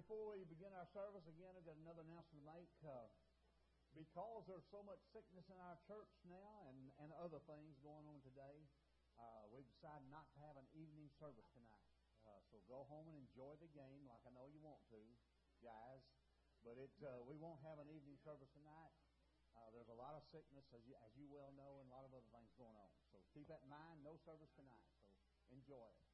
before we begin our service, again, I've got another announcement to make. Uh, because there's so much sickness in our church now and, and other things going on today, uh, we've decided not to have an evening service tonight. Uh, so go home and enjoy the game like I know you want to, guys. But it uh, we won't have an evening service tonight. Uh, there's a lot of sickness, as you, as you well know, and a lot of other things going on. So keep that in mind. No service tonight. So enjoy it.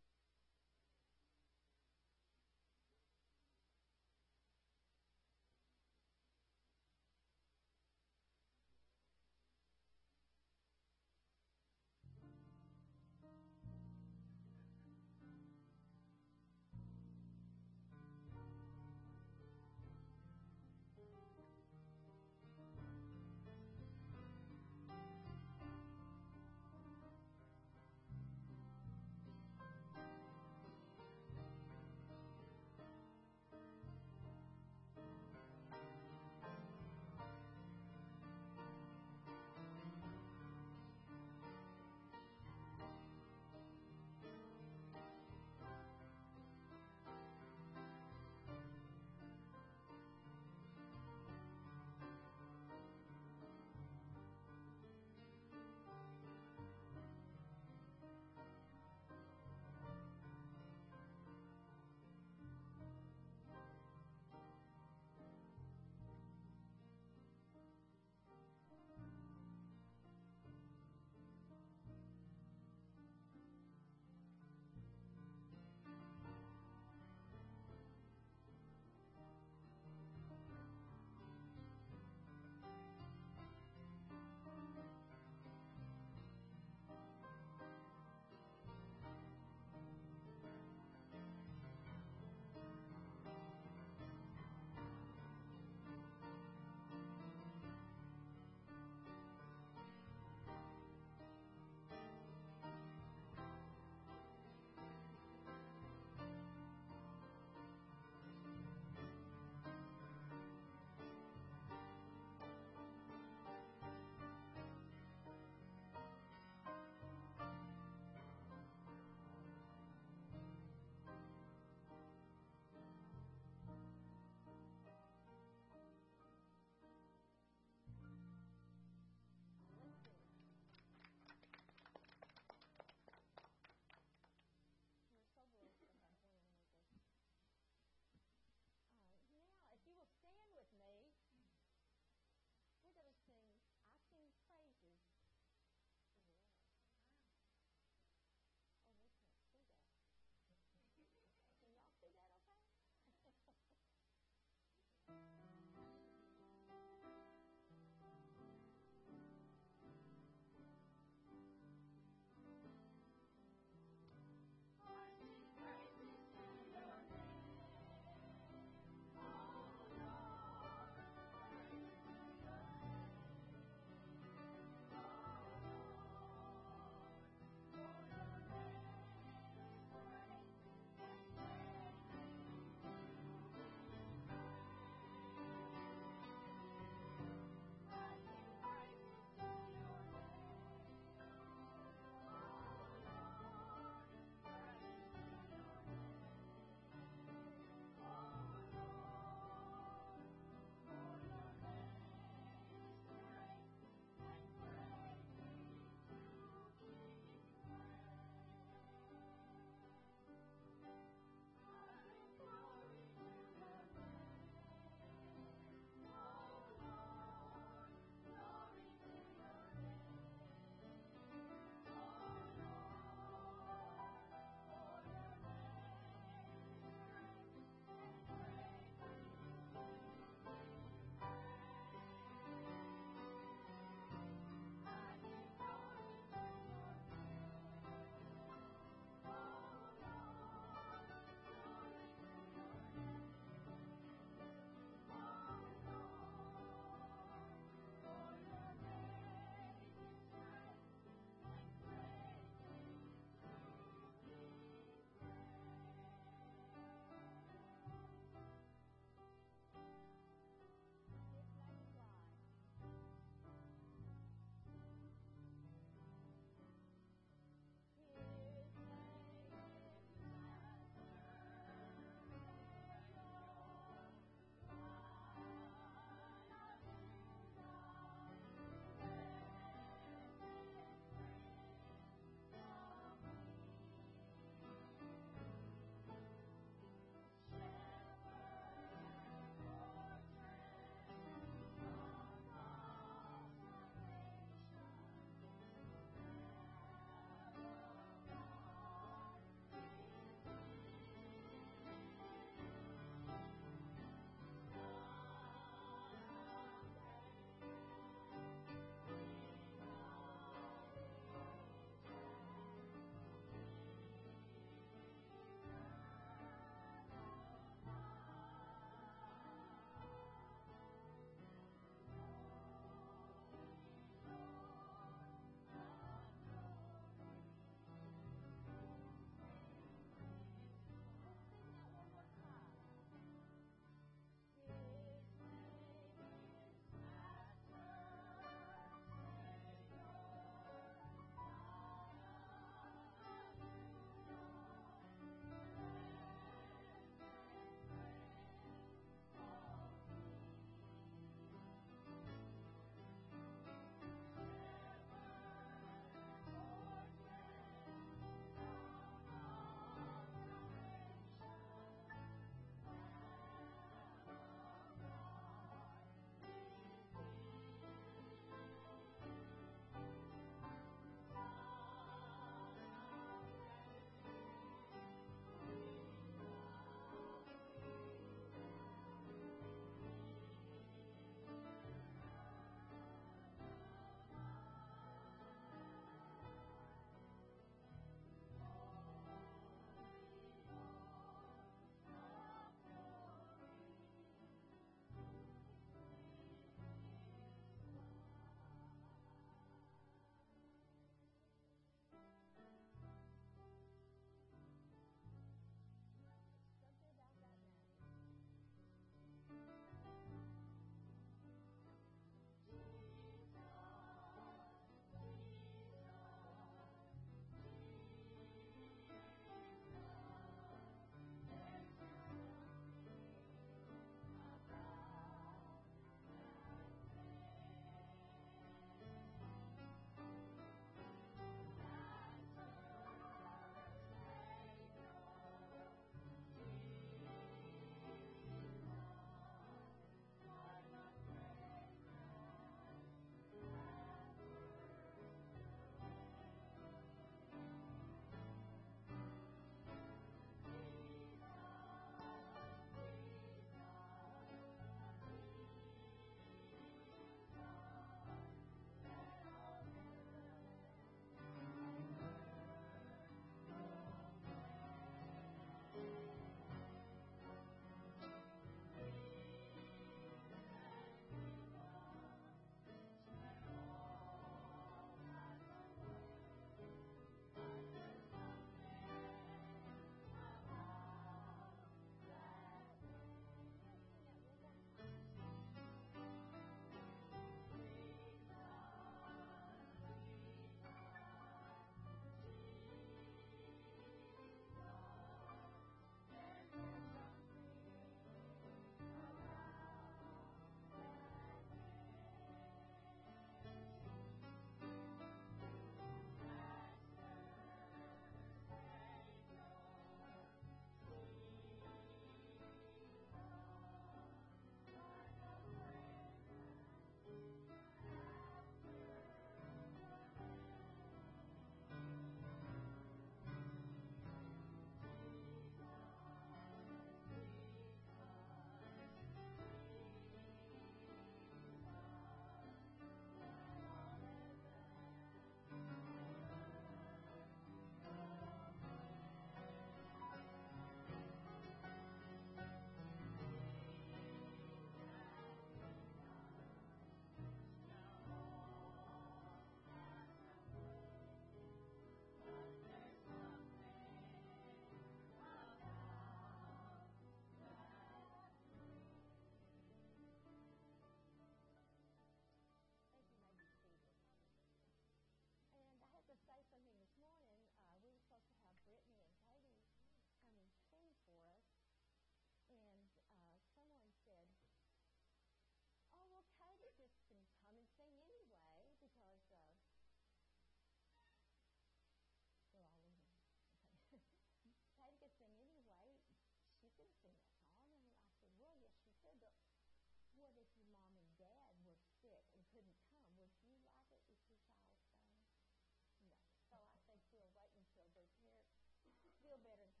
Better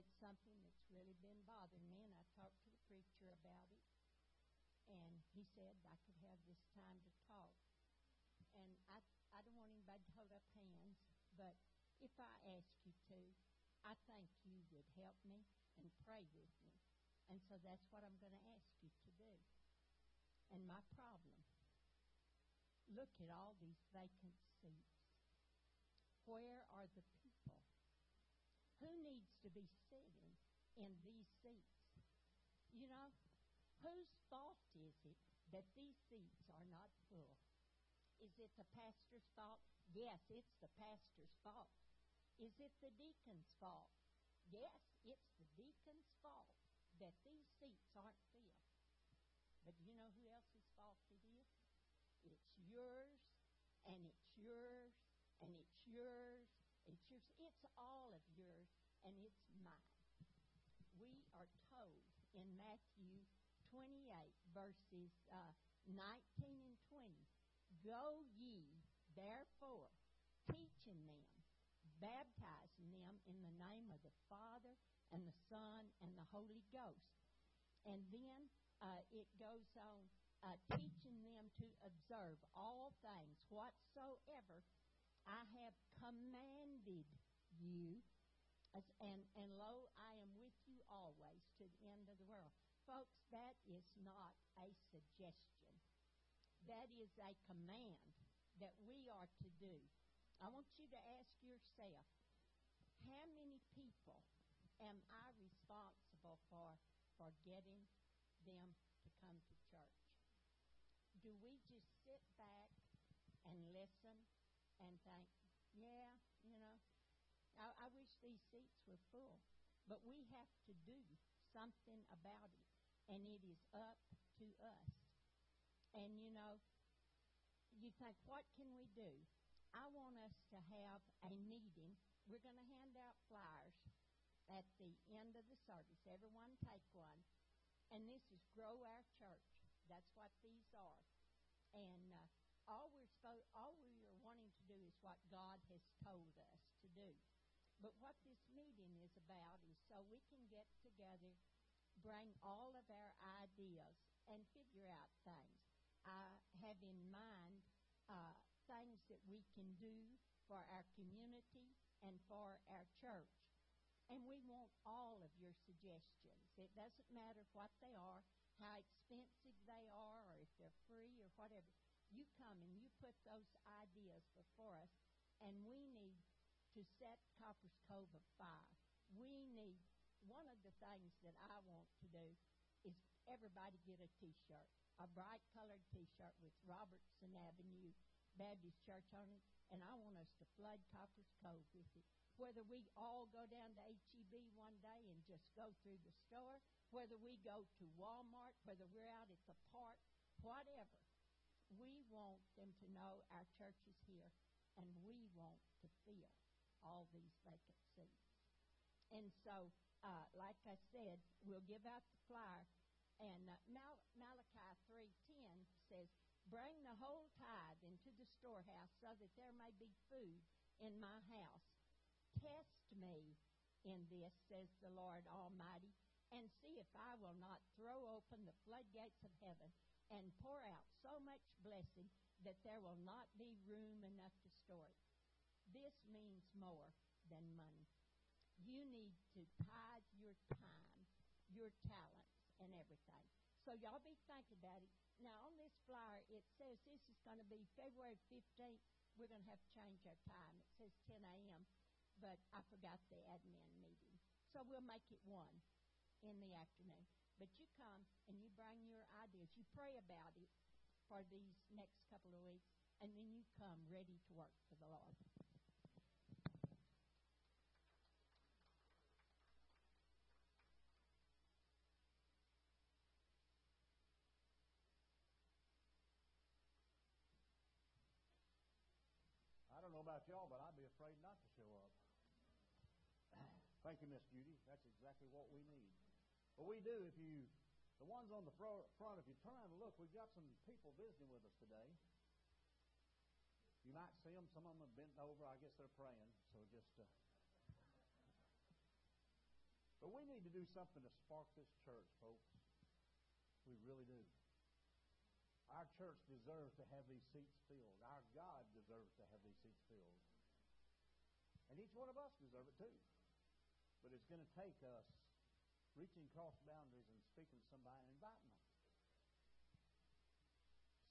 It's something that's really been bothering me, and I talked to the preacher about it. And he said I could have this time to talk. And I, I don't want anybody to hold up hands, but if I ask you to, I think you would help me and pray with me. And so that's what I'm going to ask you to do. And my problem look at all these vacant seats. Where are the people? Who needs to be sitting in these seats? You know, whose fault is it that these seats are not full? Is it the pastor's fault? Yes, it's the pastor's fault. Is it the deacon's fault? Yes, it's the deacon's fault that these seats aren't filled. But you know who else's fault it is? It's yours, and it's yours, and it's yours, it's yours. It's all of and it's mine. We are told in Matthew 28, verses uh, 19 and 20 Go ye, therefore, teaching them, baptizing them in the name of the Father, and the Son, and the Holy Ghost. And then uh, it goes on uh, teaching them to observe all things whatsoever I have commanded you. And, and lo, I am with you always to the end of the world. Folks, that is not a suggestion. That is a command that we are to do. I want you to ask yourself how many people am I responsible for for getting them to come to church? Do we just sit back and listen and think, yeah, you know, I, I wish these seats were full. But we have to do something about it, and it is up to us. And you know, you think, what can we do? I want us to have a meeting. We're going to hand out flyers at the end of the service. Everyone take one. And this is Grow Our Church. That's what these are. And uh, all we're supposed, all we are wanting to do is what God has told. But what this meeting is about is so we can get together, bring all of our ideas, and figure out things. I have in mind uh, things that we can do for our community and for our church. And we want all of your suggestions. It doesn't matter what they are, how expensive they are, or if they're free or whatever. You come and you put those ideas before us, and we need to set Copperas Cove afire. We need, one of the things that I want to do is everybody get a T-shirt, a bright colored T-shirt with Robertson Avenue Baptist Church on it, and I want us to flood Copperas Cove with it. Whether we all go down to HEB one day and just go through the store, whether we go to Walmart, whether we're out at the park, whatever. We want them to know our church is here, and we want to fill all these vacant seats. And so, uh, like I said, we'll give out the flyer. And uh, Mal- Malachi 3.10 says, Bring the whole tithe into the storehouse so that there may be food in my house. Test me in this, says the Lord Almighty, and see if I will not throw open the floodgates of heaven and pour out so much blessing that there will not be room enough to store it. This means more than money. You need to tithe your time, your talents, and everything. So y'all be thinking about it. Now on this flyer, it says this is going to be February 15th. We're going to have to change our time. It says 10 a.m., but I forgot the admin meeting. So we'll make it 1 in the afternoon. But you come and you bring your ideas. You pray about it for these next couple of weeks, and then you come ready to work for the Lord. I don't know about y'all, but I'd be afraid not to show up. Thank you, Miss Judy. That's exactly what we need. But we do. If you, the ones on the fro- front, if you turn and look, we've got some people visiting with us today. You might see them. Some of them have bent over. I guess they're praying. So just. Uh... But we need to do something to spark this church, folks. We really do. Our church deserves to have these seats filled. Our God deserves to have these seats filled. And each one of us deserve it too. But it's going to take us reaching across boundaries and speaking to somebody and inviting them.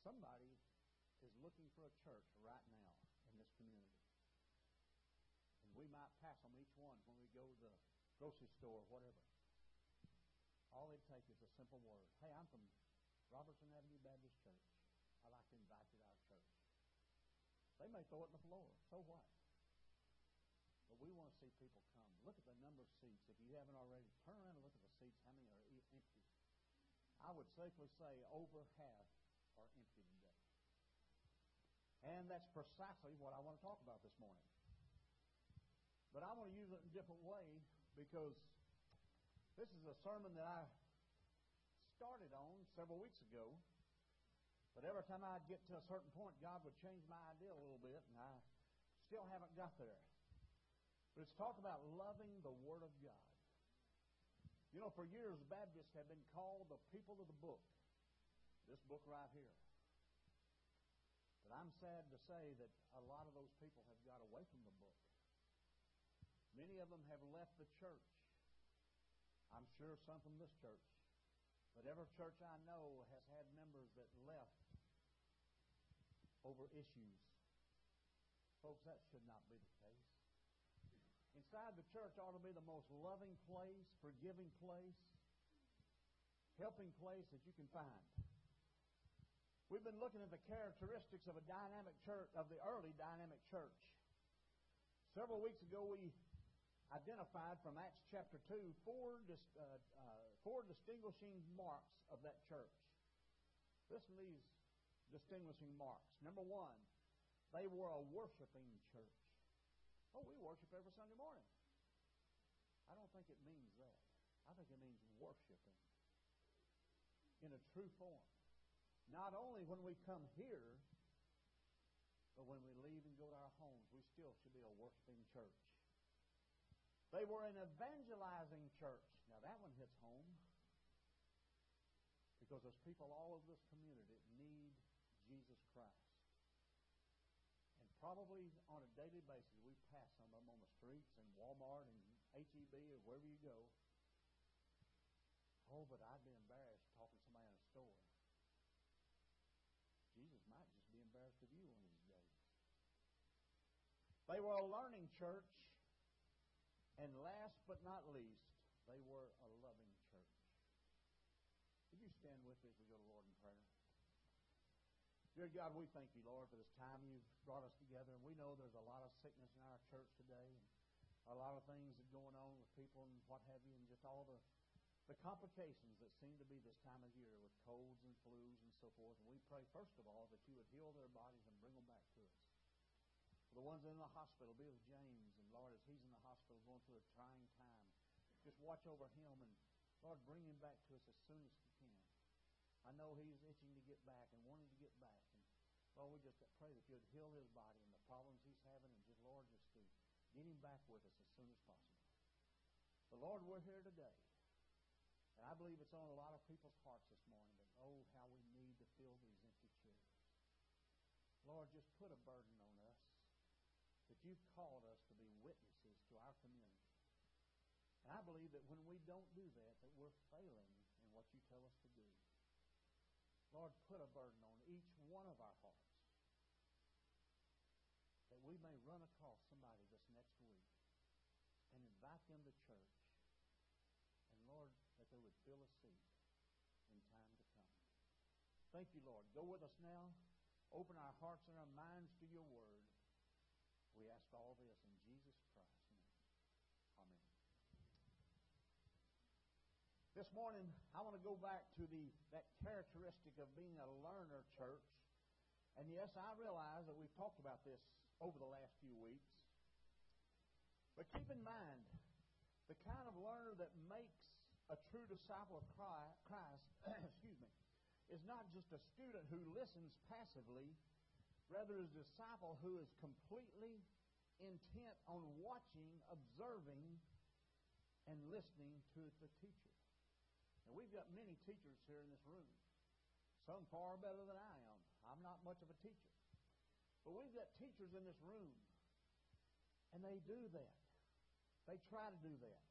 Somebody is looking for a church right now in this community. And we might pass them each one when we go to the grocery store or whatever. All it takes is a simple word. Hey, I'm from Robertson Avenue Baptist Church. I'd like to invite you to our church. They may throw it in the floor. So what? See people come. Look at the number of seats. If you haven't already, turn around and look at the seats. How many are empty? I would safely say over half are empty today. And that's precisely what I want to talk about this morning. But I want to use it in a different way because this is a sermon that I started on several weeks ago. But every time I'd get to a certain point, God would change my idea a little bit, and I still haven't got there. But it's talk about loving the Word of God. You know, for years, Baptists have been called the people of the book. This book right here. But I'm sad to say that a lot of those people have got away from the book. Many of them have left the church. I'm sure some from this church. But every church I know has had members that left over issues. Folks, that should not be the case. Inside the church ought to be the most loving place, forgiving place, helping place that you can find. We've been looking at the characteristics of a dynamic church, of the early dynamic church. Several weeks ago, we identified from Acts chapter 2 four, uh, uh, four distinguishing marks of that church. Listen to these distinguishing marks. Number one, they were a worshiping church. Oh, we worship every Sunday morning. I don't think it means that. I think it means worshiping in a true form. Not only when we come here, but when we leave and go to our homes, we still should be a worshiping church. They were an evangelizing church. Now that one hits home because there's people all over this community that need Jesus Christ. And probably on a daily basis, pass some of them on the streets and Walmart and HEB or wherever you go. Oh, but I'd be embarrassed talking to somebody in a store. Jesus might just be embarrassed of you one of these days. They were a learning church. And last but not least, they were a loving church. Would you stand with me as we go to Lord in prayer? Dear God, we thank you, Lord, for this time you've brought us together. And we know there's a lot of sickness in our church today, and a lot of things that going on with people and what have you, and just all the the complications that seem to be this time of year with colds and flus and so forth. And we pray, first of all, that you would heal their bodies and bring them back to us. For the ones in the hospital, be with James, and Lord, as he's in the hospital going through a trying time, just watch over him and Lord, bring him back to us as soon as. I know he's itching to get back and wanting to get back. And Lord, we just pray that you'd heal his body and the problems he's having, and just Lord, just to get him back with us as soon as possible. But Lord, we're here today. And I believe it's on a lot of people's hearts this morning that, oh, how we need to fill these empty chairs. Lord, just put a burden on us that you've called us to be witnesses to our community. And I believe that when we don't do that, that we're failing in what you tell us to do. Lord, put a burden on each one of our hearts that we may run across somebody this next week and invite them to church. And Lord, that they would fill a seat in time to come. Thank you, Lord. Go with us now. Open our hearts and our minds to your word. We ask all this in Jesus Christ's name. Amen. This morning, I want to go back to the that characteristic of being a learner church. And yes, I realize that we've talked about this over the last few weeks. But keep in mind, the kind of learner that makes a true disciple of Christ, excuse me, is not just a student who listens passively, rather is a disciple who is completely intent on watching, observing, and listening to the teacher. Now, we've got many teachers here in this room. Some far better than I am. I'm not much of a teacher. But we've got teachers in this room, and they do that. They try to do that.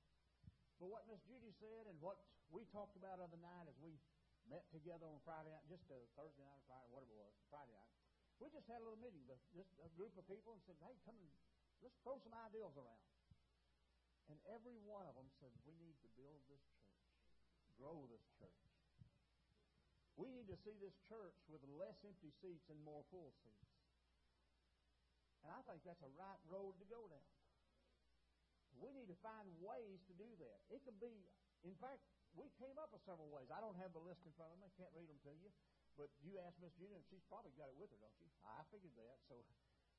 But what Miss Judy said and what we talked about other night as we met together on Friday night, just a Thursday night or Friday, whatever it was, Friday night, we just had a little meeting, just a group of people, and said, hey, come and let's throw some ideals around. And every one of them said, we need to build this church, grow this church. We need to see this church with less empty seats and more full seats. And I think that's a right road to go down. We need to find ways to do that. It could be, in fact, we came up with several ways. I don't have the list in front of me. I can't read them to you. But you asked Miss Judy, and she's probably got it with her, don't you? I figured that. So,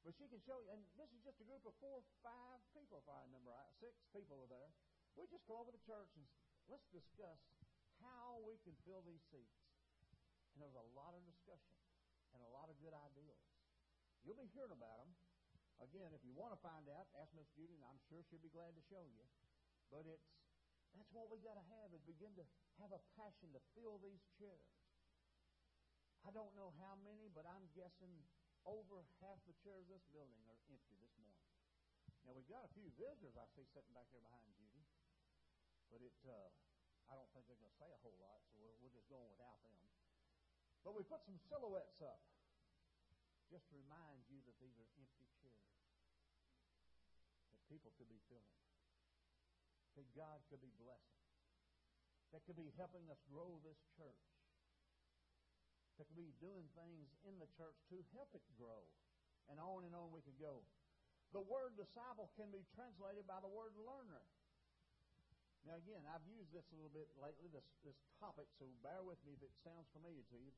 But she can show you. And this is just a group of four, five people, if I remember right. Six people are there. We just go over to church and let's discuss how we can fill these seats. And there was a lot of discussion and a lot of good ideas. You'll be hearing about them. Again, if you want to find out, ask Miss Judy, and I'm sure she'll be glad to show you. But it's that's what we got to have is begin to have a passion to fill these chairs. I don't know how many, but I'm guessing over half the chairs in this building are empty this morning. Now we've got a few visitors I see sitting back there behind Judy, but it uh, I don't think they're going to say a whole lot, so we're, we're just going without them. But we put some silhouettes up just to remind you that these are empty chairs. That people could be filling, that God could be blessing, that could be helping us grow this church, that could be doing things in the church to help it grow. And on and on we could go. The word disciple can be translated by the word learner. Now, again, I've used this a little bit lately, this, this topic, so bear with me if it sounds familiar to you.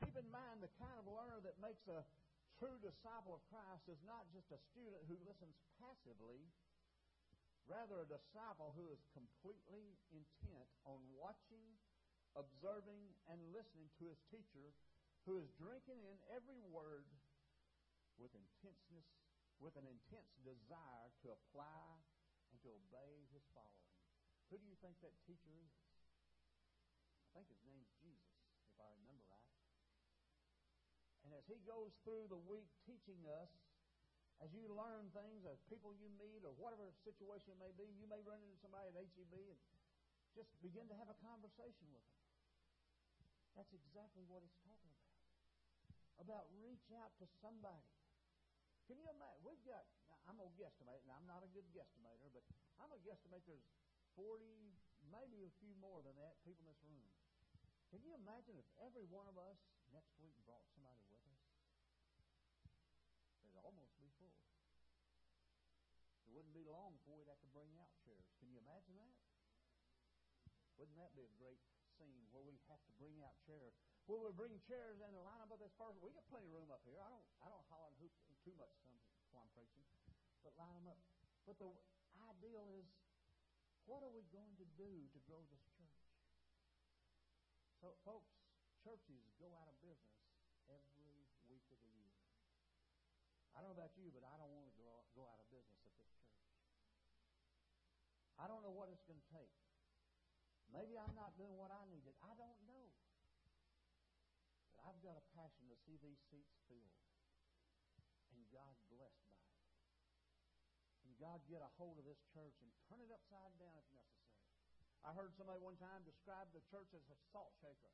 Keep in mind the kind of learner that makes a true disciple of Christ is not just a student who listens passively, rather, a disciple who is completely intent on watching, observing, and listening to his teacher, who is drinking in every word with intenseness, with an intense desire to apply and to obey his following. Who do you think that teacher is? I think his name's Jesus, if I remember right. And as he goes through the week teaching us, as you learn things, as people you meet, or whatever situation it may be, you may run into somebody at HEB and just begin to have a conversation with them. That's exactly what it's talking about. About reach out to somebody. Can you imagine? We've got, I'm to guesstimate, and I'm not a good guesstimator, but I'm going to guesstimate there's 40, maybe a few more than that, people in this room. Can you imagine if every one of us next week brought somebody with us? It'd almost be full. It wouldn't be long before we'd have to bring out chairs. Can you imagine that? Wouldn't that be a great scene where we have to bring out chairs? Where we bring chairs and line up with this person. We got plenty of room up here. I don't I don't holler and hoop too much some while I'm preaching, but line them up. But the ideal is what are we going to do to grow this church? So, folks, churches go out of business every week of the year. I don't know about you, but I don't want to go, out of business at this church. I don't know what it's going to take. Maybe I'm not doing what I needed. I don't know. But I've got a passion to see these seats filled and God. God get a hold of this church and turn it upside down if necessary. I heard somebody one time describe the church as a salt shaker.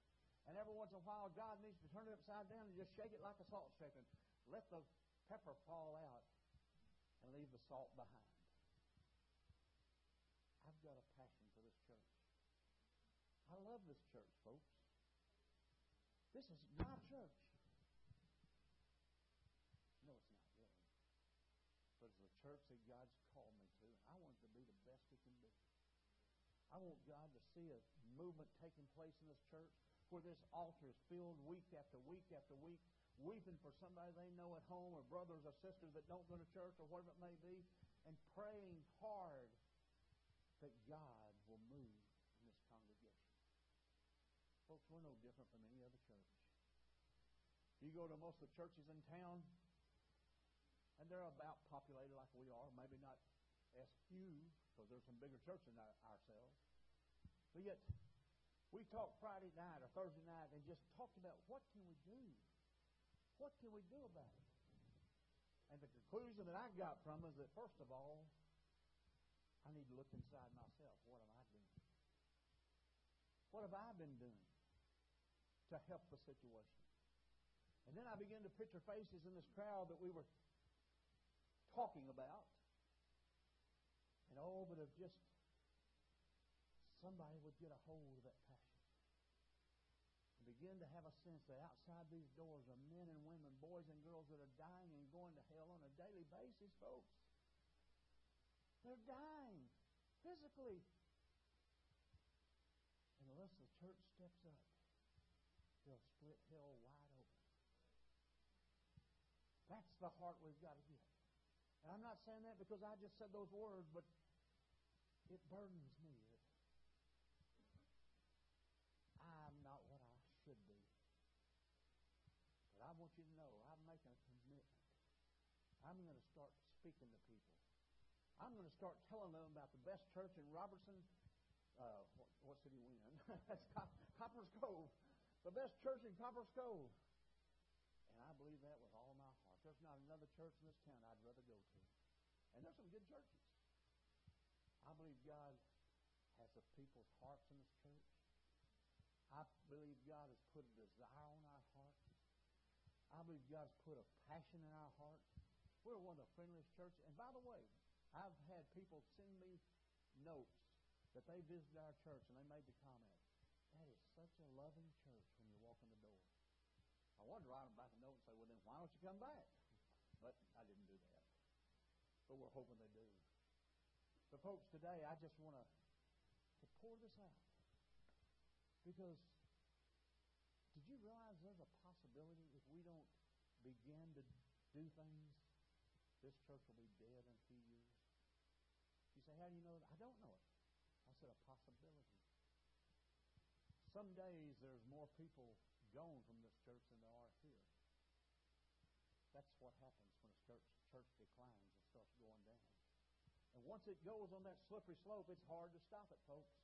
And every once in a while, God needs to turn it upside down and just shake it like a salt shaker. Let the pepper fall out and leave the salt behind. I've got a passion for this church. I love this church, folks. This is my church. Church that God's called me to. I want it to be the best it can be. I want God to see a movement taking place in this church where this altar is filled week after week after week, weeping for somebody they know at home or brothers or sisters that don't go to church or whatever it may be, and praying hard that God will move in this congregation. Folks, we're no different from any other church. You go to most of the churches in town, and they're about populated like we are, maybe not as few, because there's some bigger churches than ourselves. But yet, we talked Friday night or Thursday night and just talked about what can we do? What can we do about it? And the conclusion that I got from is that, first of all, I need to look inside myself. What am I doing? What have I been doing to help the situation? And then I began to picture faces in this crowd that we were talking about. And oh, but if just somebody would get a hold of that passion and begin to have a sense that outside these doors are men and women, boys and girls that are dying and going to hell on a daily basis, folks. They're dying physically. And unless the church steps up, they'll split hell wide open. That's the heart we've got to get. And I'm not saying that because I just said those words, but it burdens me. I'm not what I should be. But I want you to know I'm making a commitment. I'm going to start speaking to people. I'm going to start telling them about the best church in Robertson. Uh, what, what city we in? That's Copperas Cove. The best church in Copperas Cove. And I believe that with all my. There's not another church in this town I'd rather go to. And there's some good churches. I believe God has the people's hearts in this church. I believe God has put a desire on our hearts. I believe God's put a passion in our hearts. We're one of the friendliest churches. And by the way, I've had people send me notes that they visited our church and they made the comment, that is such a loving church when you walk in the door. I wanted to write them back a note and say, well, then why don't you come back? But I didn't do that. But we're hoping they do. But folks, today I just want to to pour this out because did you realize there's a possibility if we don't begin to do things, this church will be dead in a few years? You say, how do you know that? I don't know it. I said a possibility. Some days there's more people gone from this church than there are here. That's what happens when a church, church declines and starts going down. And once it goes on that slippery slope, it's hard to stop it, folks.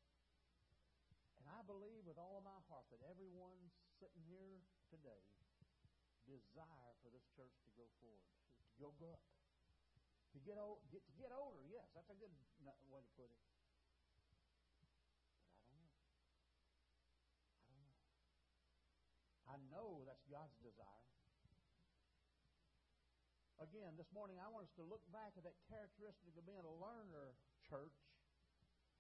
And I believe with all of my heart that everyone sitting here today desire for this church to go forward, to go up. To get, old, get to get older, yes, that's a good way to put it. But I don't know. I don't know. I know that's God's desire. Again, this morning I want us to look back at that characteristic of being a learner church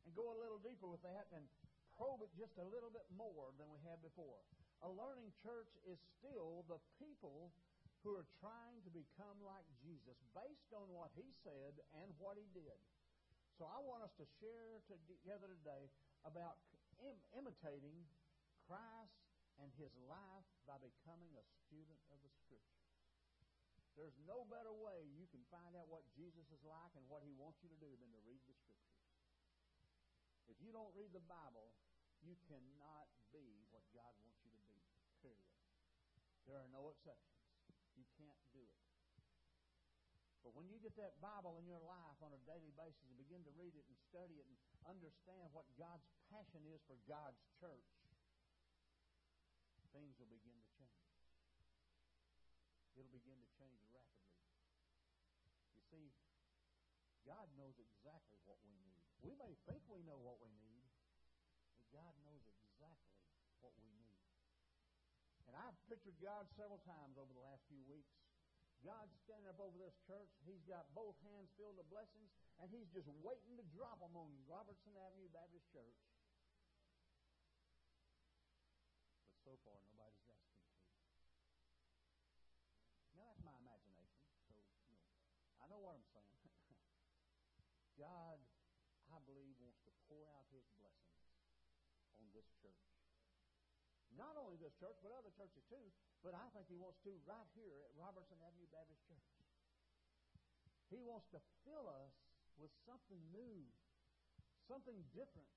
and go a little deeper with that and probe it just a little bit more than we had before. A learning church is still the people who are trying to become like Jesus based on what he said and what he did. So I want us to share together today about Im- imitating Christ and his life by becoming a student of the Scripture. There's no better way you can find out what Jesus is like and what he wants you to do than to read the Scriptures. If you don't read the Bible, you cannot be what God wants you to be, period. There are no exceptions. You can't do it. But when you get that Bible in your life on a daily basis and begin to read it and study it and understand what God's passion is for God's church, things will begin to change. It'll begin to change rapidly. You see, God knows exactly what we need. We may think we know what we need, but God knows exactly what we need. And I've pictured God several times over the last few weeks. God's standing up over this church. He's got both hands filled with blessings, and He's just waiting to drop them on Robertson Avenue Baptist Church. But so far, nobody's asked Him to. Now, that's my imagination, so, you know, I know what I'm saying. God, I believe, wants to pour out His blessings on this church. Not only this church, but other churches too. But I think he wants to right here at Robertson Avenue Baptist Church. He wants to fill us with something new, something different,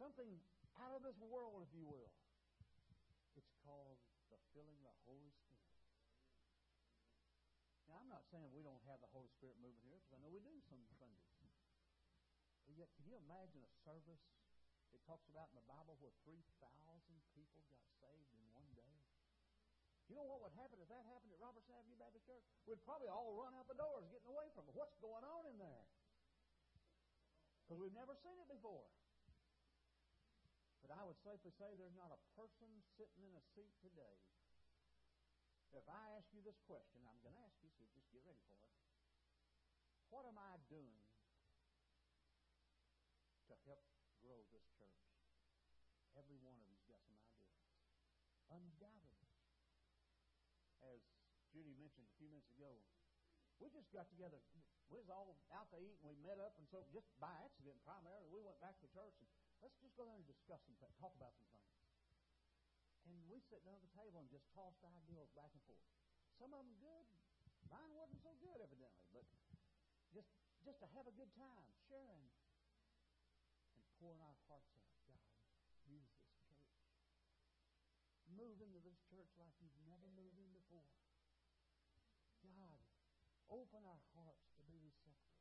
something out of this world, if you will. It's called the filling of the Holy Spirit. Now, I'm not saying we don't have the Holy Spirit moving here, because I know we do some Sundays. But yet, can you imagine a service it talks about in the Bible where 3,000 people got saved in one day. You know what would happen if that happened at Robertson Avenue Baptist Church? We'd probably all run out the doors getting away from it. What's going on in there? Because we've never seen it before. But I would safely say there's not a person sitting in a seat today. If I ask you this question, I'm going to ask you, so just get ready for it. What am I doing to help grow this church. Every one of you's got some ideas. Undoubtedly. As Judy mentioned a few minutes ago, we just got together. We was all out to eat, and we met up, and so just by accident, primarily, we went back to church, and let's just go there and discuss some things, talk about some things. And we sat down at the table and just tossed ideas back and forth. Some of them good. Mine wasn't so good, evidently, but just just to have a good time, sharing and pouring our hearts out. God, use this church. Move into this church like you've never moved in before. God, open our hearts to be receptive.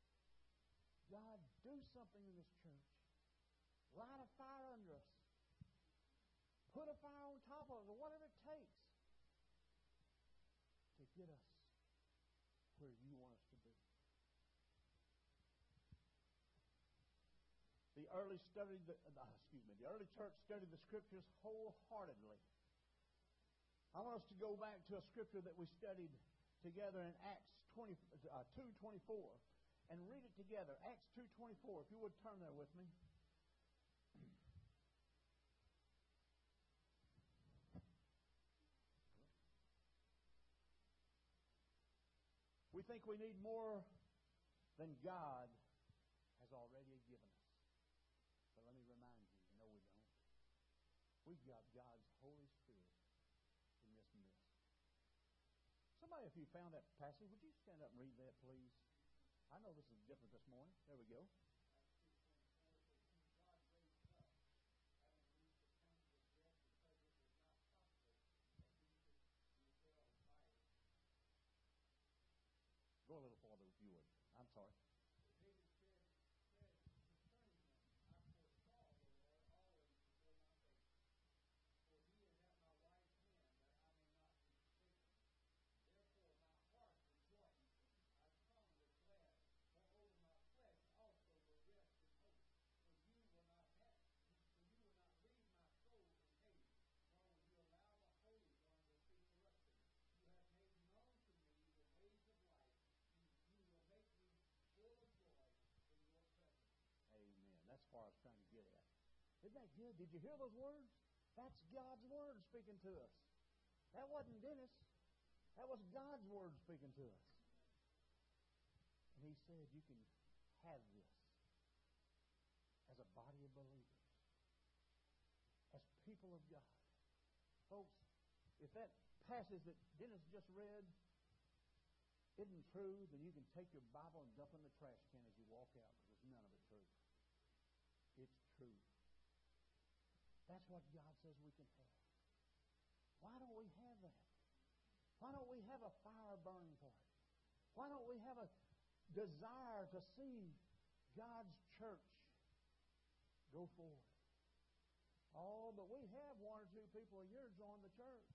God, do something in this church. Light a fire under us. Put a fire on top of us, or whatever it takes to get us where you want us to be. the early studied the, uh, excuse me, the early church studied the scriptures wholeheartedly. I want us to go back to a scripture that we studied together in Acts 20, uh, 2.24. and read it together. Acts 2.24, if you would turn there with me. We think we need more than God has already given us. But let me remind you, no, we don't. We've got God's Holy Spirit in this midst. Somebody, if you found that passage, would you stand up and read that, please? I know this is different this morning. There we go. Go a little farther if you would. I'm sorry. That's what I was trying to get at. Isn't that good? Did you hear those words? That's God's word speaking to us. That wasn't Dennis. That was God's word speaking to us. And he said, You can have this as a body of believers, as people of God. Folks, if that passage that Dennis just read isn't true, then you can take your Bible and dump in the trash can as you walk out because there's none of it true. It's true. That's what God says we can have. Why don't we have that? Why don't we have a fire burning for it? Why don't we have a desire to see God's church go forward? Oh, but we have one or two people a year join the church.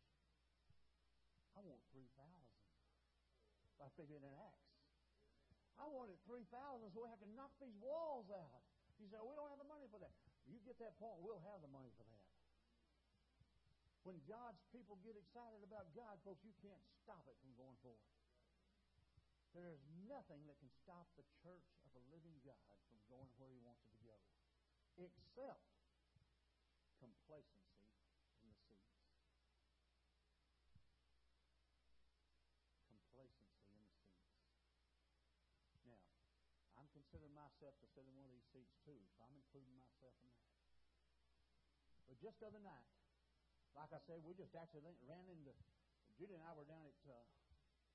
I want 3,000. I figured in Acts. I wanted 3,000 so I can knock these walls out. You say, we don't have the money for that. You get that point, we'll have the money for that. When God's people get excited about God, folks, you can't stop it from going forward. There is nothing that can stop the church of a living God from going where He wants it to go, except complacency in the seats. Complacency in the seats. Now, I'm considering myself to sit in one of these seats too, so I'm including myself in that. But just the other night, like I said, we just actually ran into Judy and I were down at uh,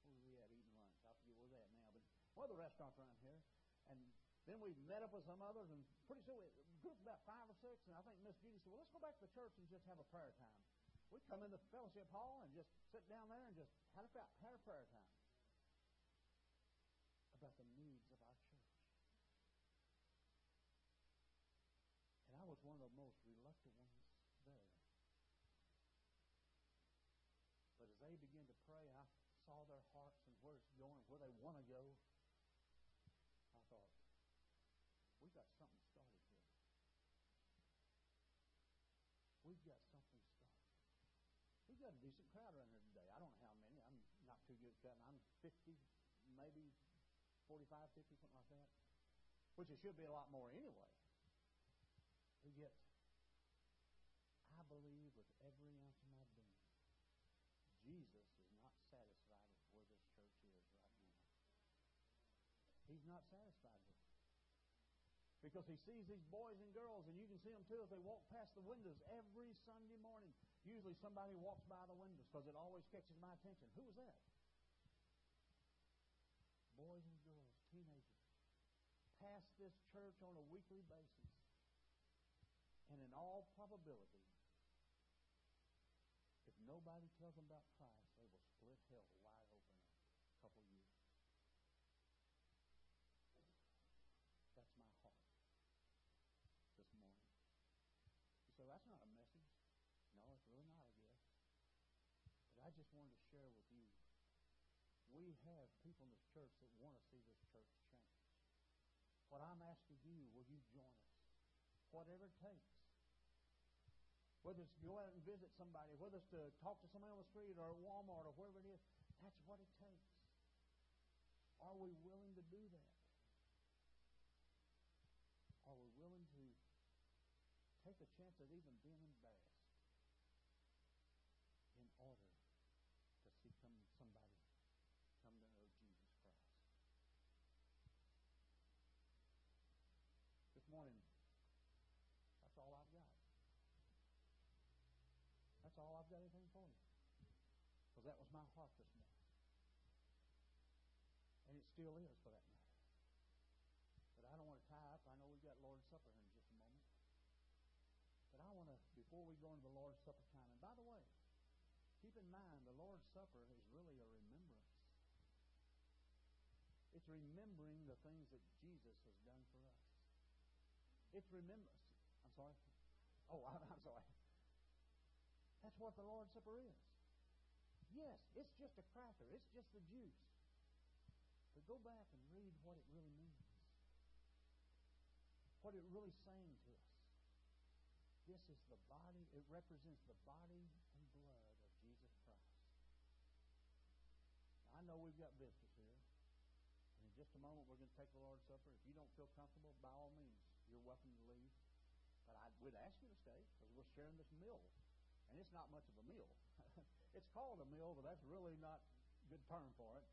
where were we at eating lunch? I forget where we're at now, but one of the restaurants around here, and then we met up with some others, and pretty soon we grouped about five or six, and I think Miss Judy said, "Well, let's go back to the church and just have a prayer time." We come in the fellowship hall and just sit down there and just had a, a prayer time about the needs of was one of the most reluctant ones there. But as they began to pray, I saw their hearts and where it's going, where they want to go. I thought, we've got something started here. We've got something started. We've got a decent crowd around here today. I don't know how many. I'm not too good at counting. I'm 50, maybe 45, 50, something like that. Which it should be a lot more anyway. But yet, I believe with every ounce of my being Jesus is not satisfied with where this church is right now. He's not satisfied with it. Because he sees these boys and girls, and you can see them too as they walk past the windows every Sunday morning. Usually somebody walks by the windows because it always catches my attention. Who was that? Boys and girls, teenagers, pass this church on a weekly basis. And in all probability, if nobody tells them about Christ, they will split hell wide open a couple years. That's my heart this morning. Say, that's not a message. No, it's really not, I guess. But I just wanted to share with you. We have people in this church that want to see this church change. What I'm asking you, will you join us? Whatever it takes whether it's to go out and visit somebody, whether it's to talk to somebody on the street or at Walmart or wherever it is, that's what it takes. Are we willing to do that? Are we willing to take a chance at even being embarrassed? Because that was my heart this morning. And it still is, for that matter. But I don't want to tie up. I know we've got Lord's Supper here in just a moment. But I want to, before we go into the Lord's Supper time, and by the way, keep in mind the Lord's Supper is really a remembrance. It's remembering the things that Jesus has done for us. It's remembrance. I'm sorry? Oh, I'm, I'm sorry. That's what the Lord's Supper is. Yes, it's just a cracker. It's just the juice. But go back and read what it really means. What it really saying to us. This is the body, it represents the body and blood of Jesus Christ. Now, I know we've got visitors here. And in just a moment, we're going to take the Lord's Supper. If you don't feel comfortable, by all means, you're welcome to leave. But I would ask you to stay because we're sharing this meal. And it's not much of a meal. It's called a meal, but that's really not a good term for it.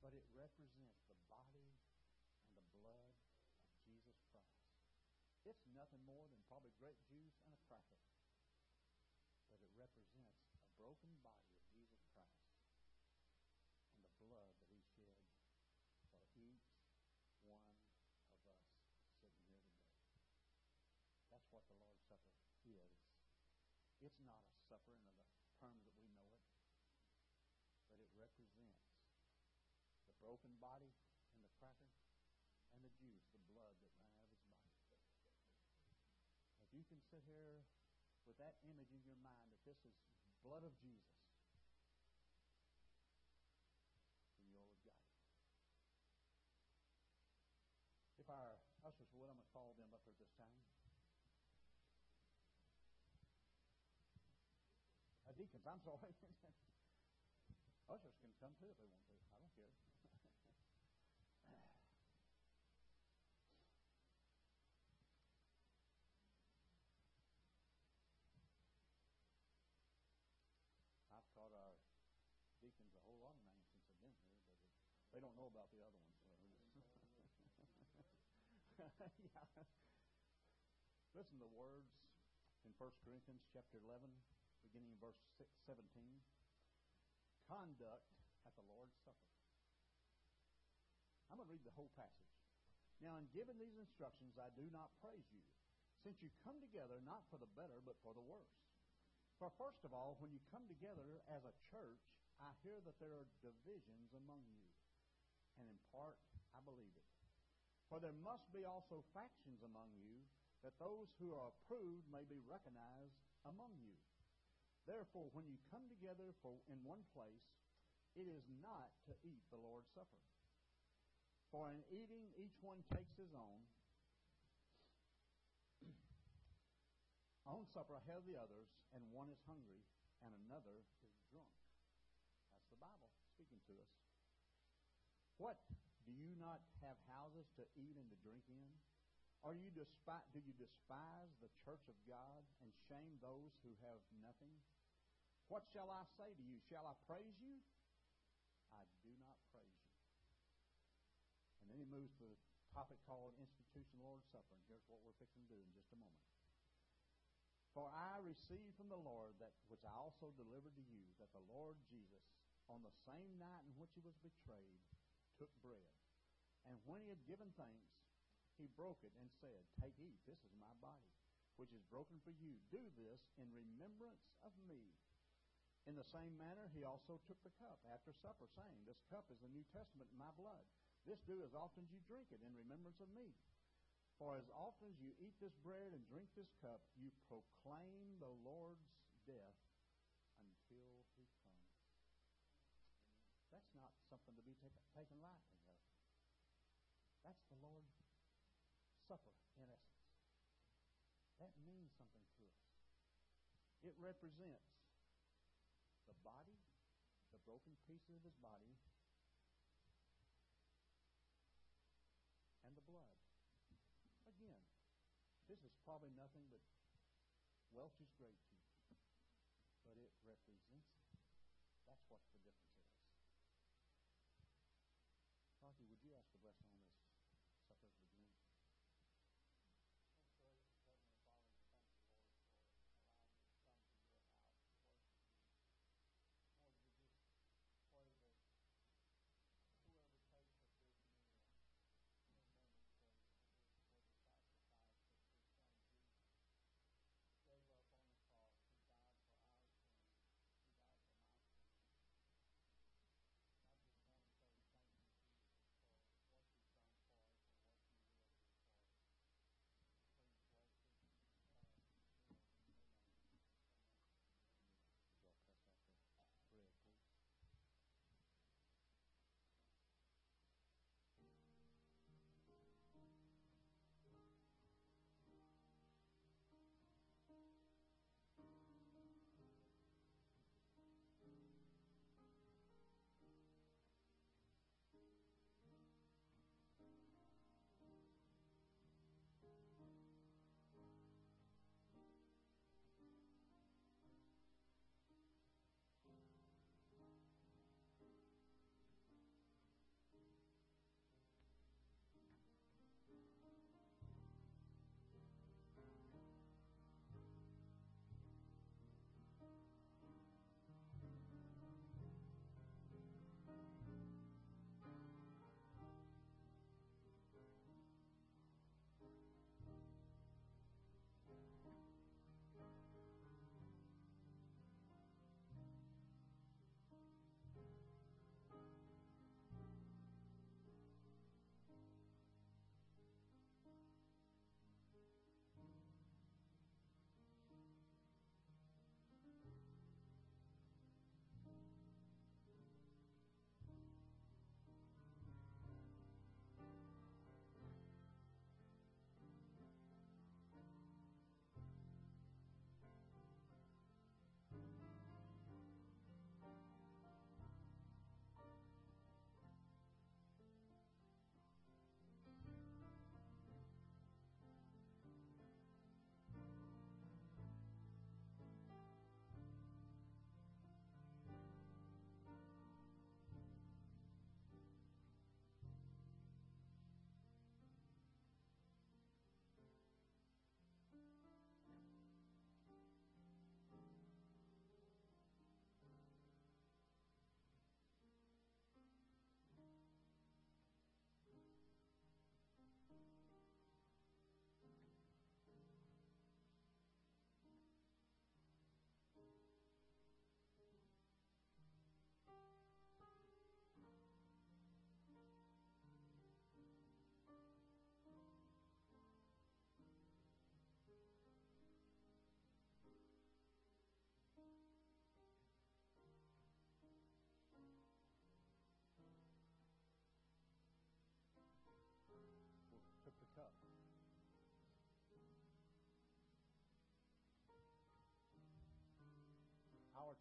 But it represents the body and the blood of Jesus Christ. It's nothing more than probably grape juice and a cracker. But it represents a broken body of Jesus Christ and the blood that he shed for each one of us sitting here today. That's what the Lord's Supper is. It's not a supper in the terms that we know it, but it represents the broken body and the cracker and the juice, the blood that ran out of his body. If you can sit here with that image in your mind that this is blood of Jesus, then you always got it. If our ushers would, I'm going to call them up here this time. Deacons, I'm sorry. ushers can come too if they want to. I don't care. I've taught our deacons a whole lot of names since I've been here, but they don't know about the other ones. Yeah. Listen to the words in 1 Corinthians chapter 11, beginning in verse 6, 17. Conduct at the Lord's Supper. I'm going to read the whole passage. Now, in giving these instructions, I do not praise you, since you come together not for the better, but for the worse. For first of all, when you come together as a church, I hear that there are divisions among you. And in part, I believe it. For there must be also factions among you, that those who are approved may be recognized among you. Therefore, when you come together for, in one place, it is not to eat the Lord's Supper. For in eating, each one takes his own own supper ahead of the others, and one is hungry, and another is drunk. That's the Bible speaking to us. What? Do you not have houses to eat and to drink in? Do you despise, do you despise the church of God and shame those who have nothing? What shall I say to you? Shall I praise you? I do not praise you. And then he moves to the topic called Institution Lord's Supper. And here's what we're fixing to do in just a moment. For I received from the Lord that which I also delivered to you, that the Lord Jesus, on the same night in which he was betrayed, took bread. And when he had given thanks, he broke it and said, Take, eat, this is my body, which is broken for you. Do this in remembrance of me. In the same manner, he also took the cup after supper, saying, This cup is the New Testament in my blood. This do as often as you drink it in remembrance of me. For as often as you eat this bread and drink this cup, you proclaim the Lord's death until he comes. That's not something to be take, taken lightly. That's the Lord's Supper, in essence. That means something to us. It represents the body, the broken pieces of his body, and the blood. Again, This is probably nothing but Welch's grape juice, but it represents it. That's what the difference is. Rocky, would you ask a blessing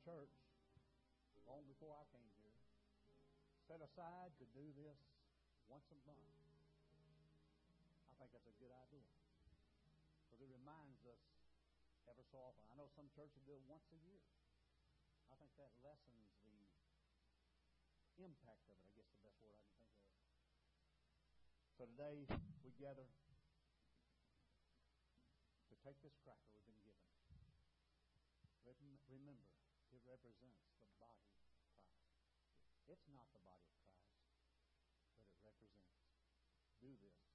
church, long before I came here, set aside to do this once a month. I think that's a good idea. Because it reminds us ever so often. I know some churches do it once a year. I think that lessens the impact of it, I guess the best word I can think of. So today we gather to take this cracker we've been given. Rem- Remember, it represents the body of Christ. It's not the body of Christ, but it represents. Do this